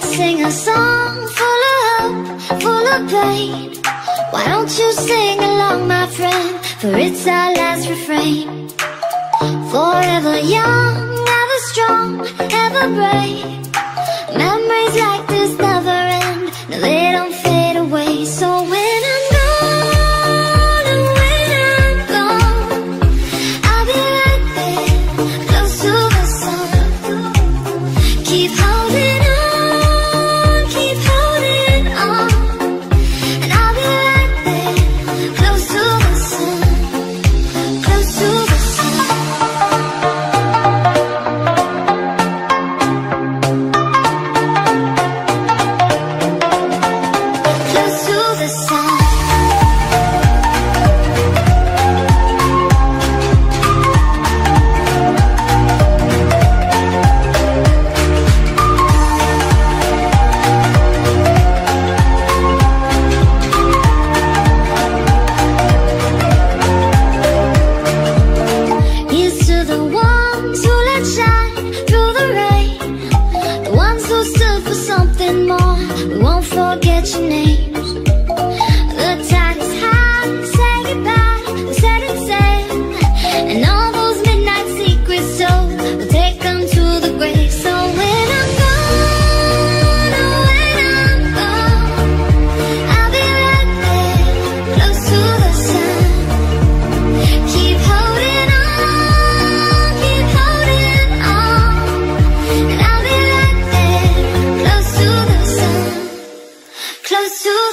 Let's sing a song full of hope, full of pain. Why don't you sing along, my friend? For it's our last refrain. Forever young, ever strong, ever brave. Memories like this never end. No, they don't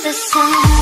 the sun.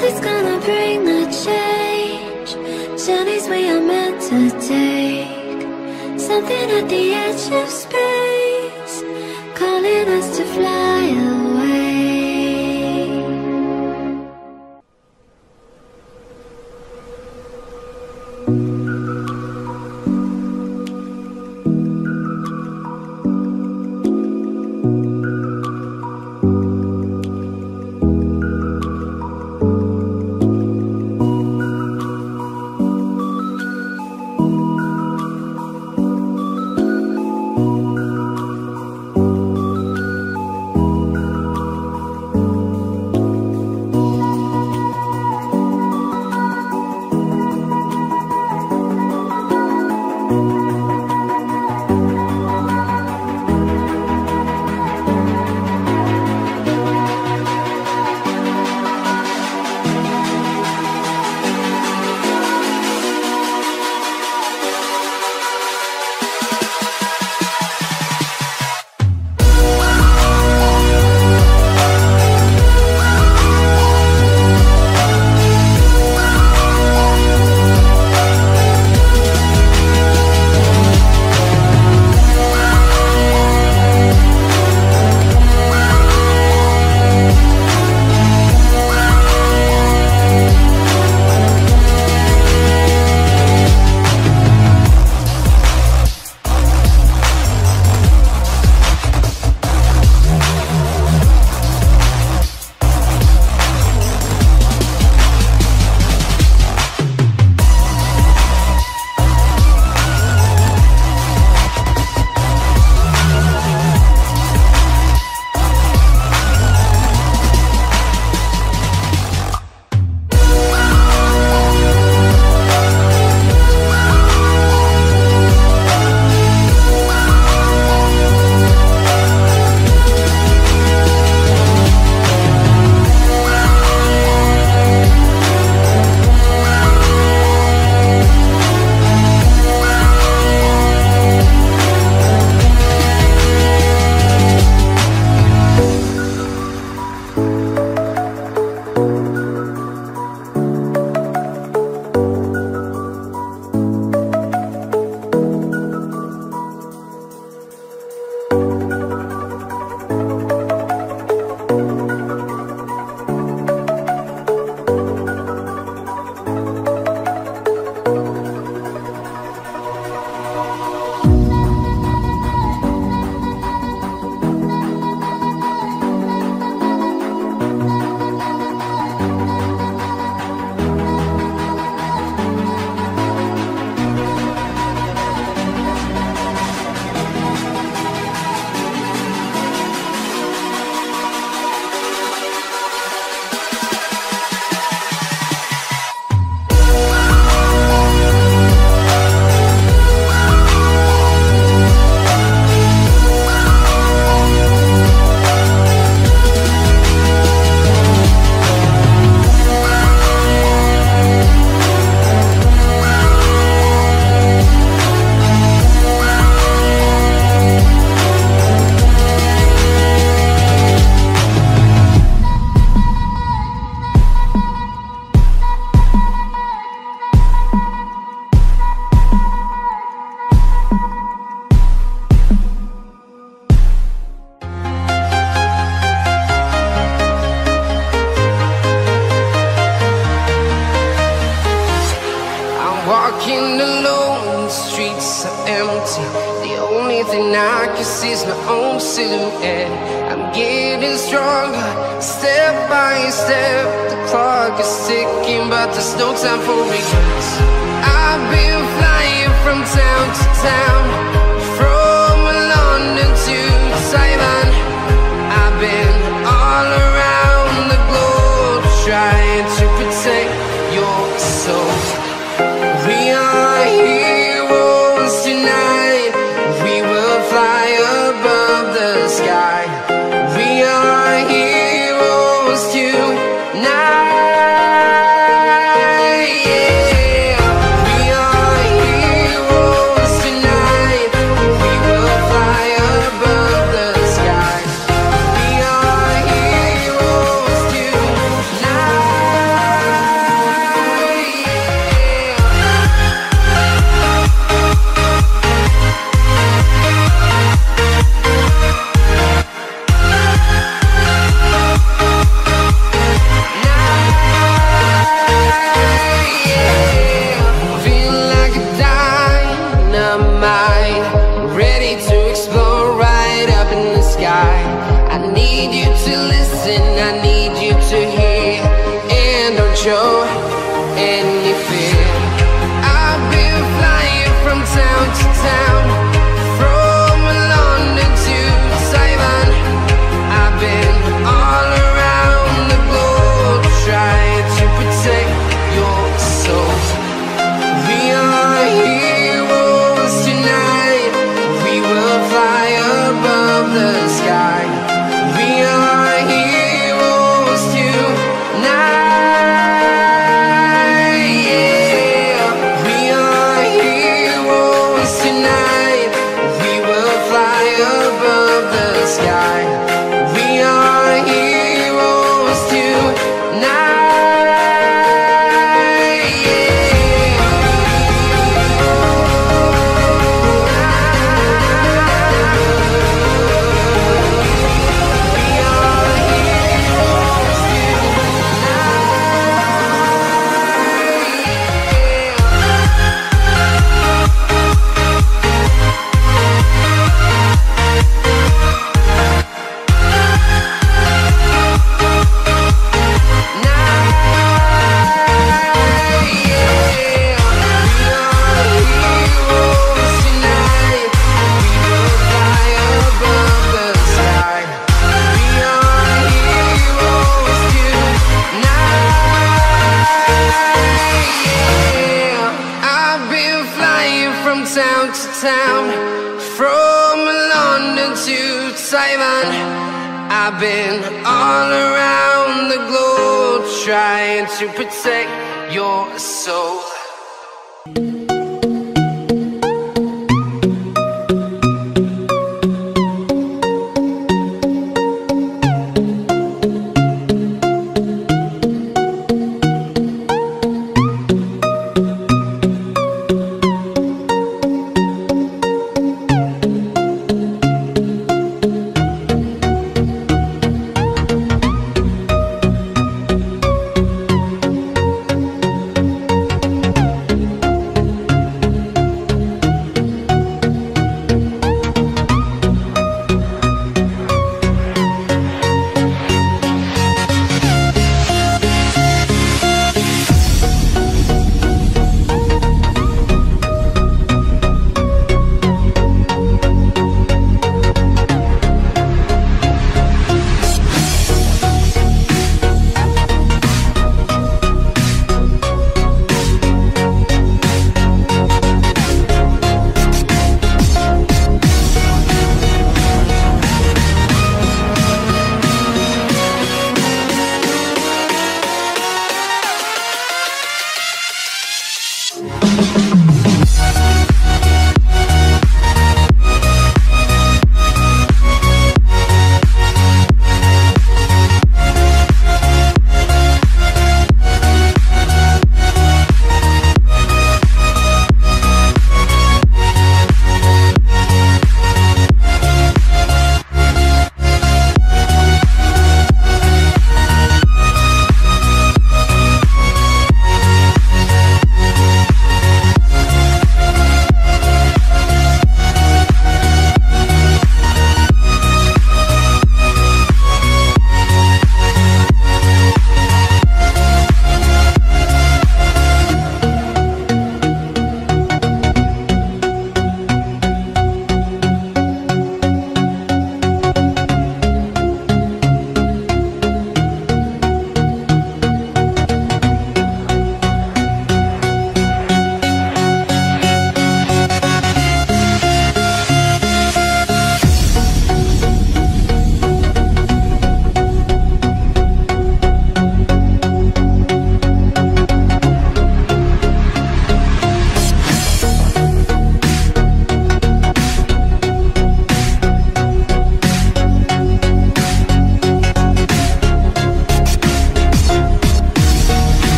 Something's gonna bring the change. Journeys we are meant to take. Something at the edge of space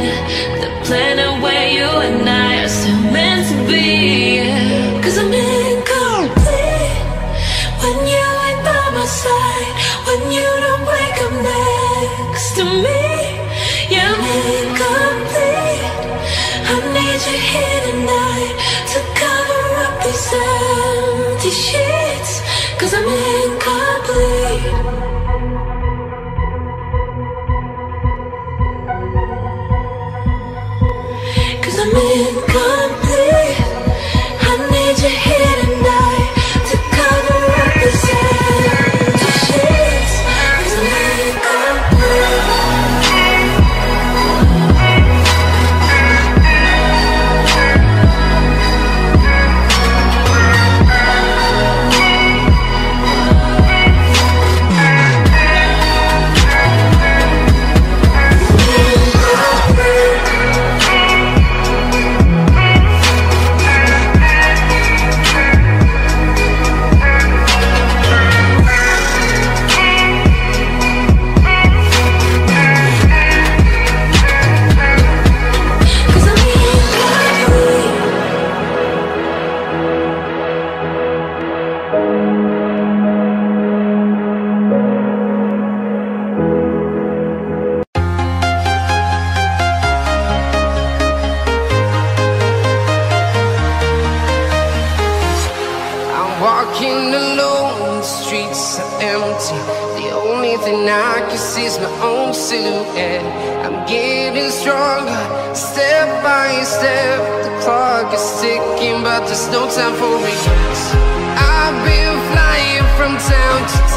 the planet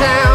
town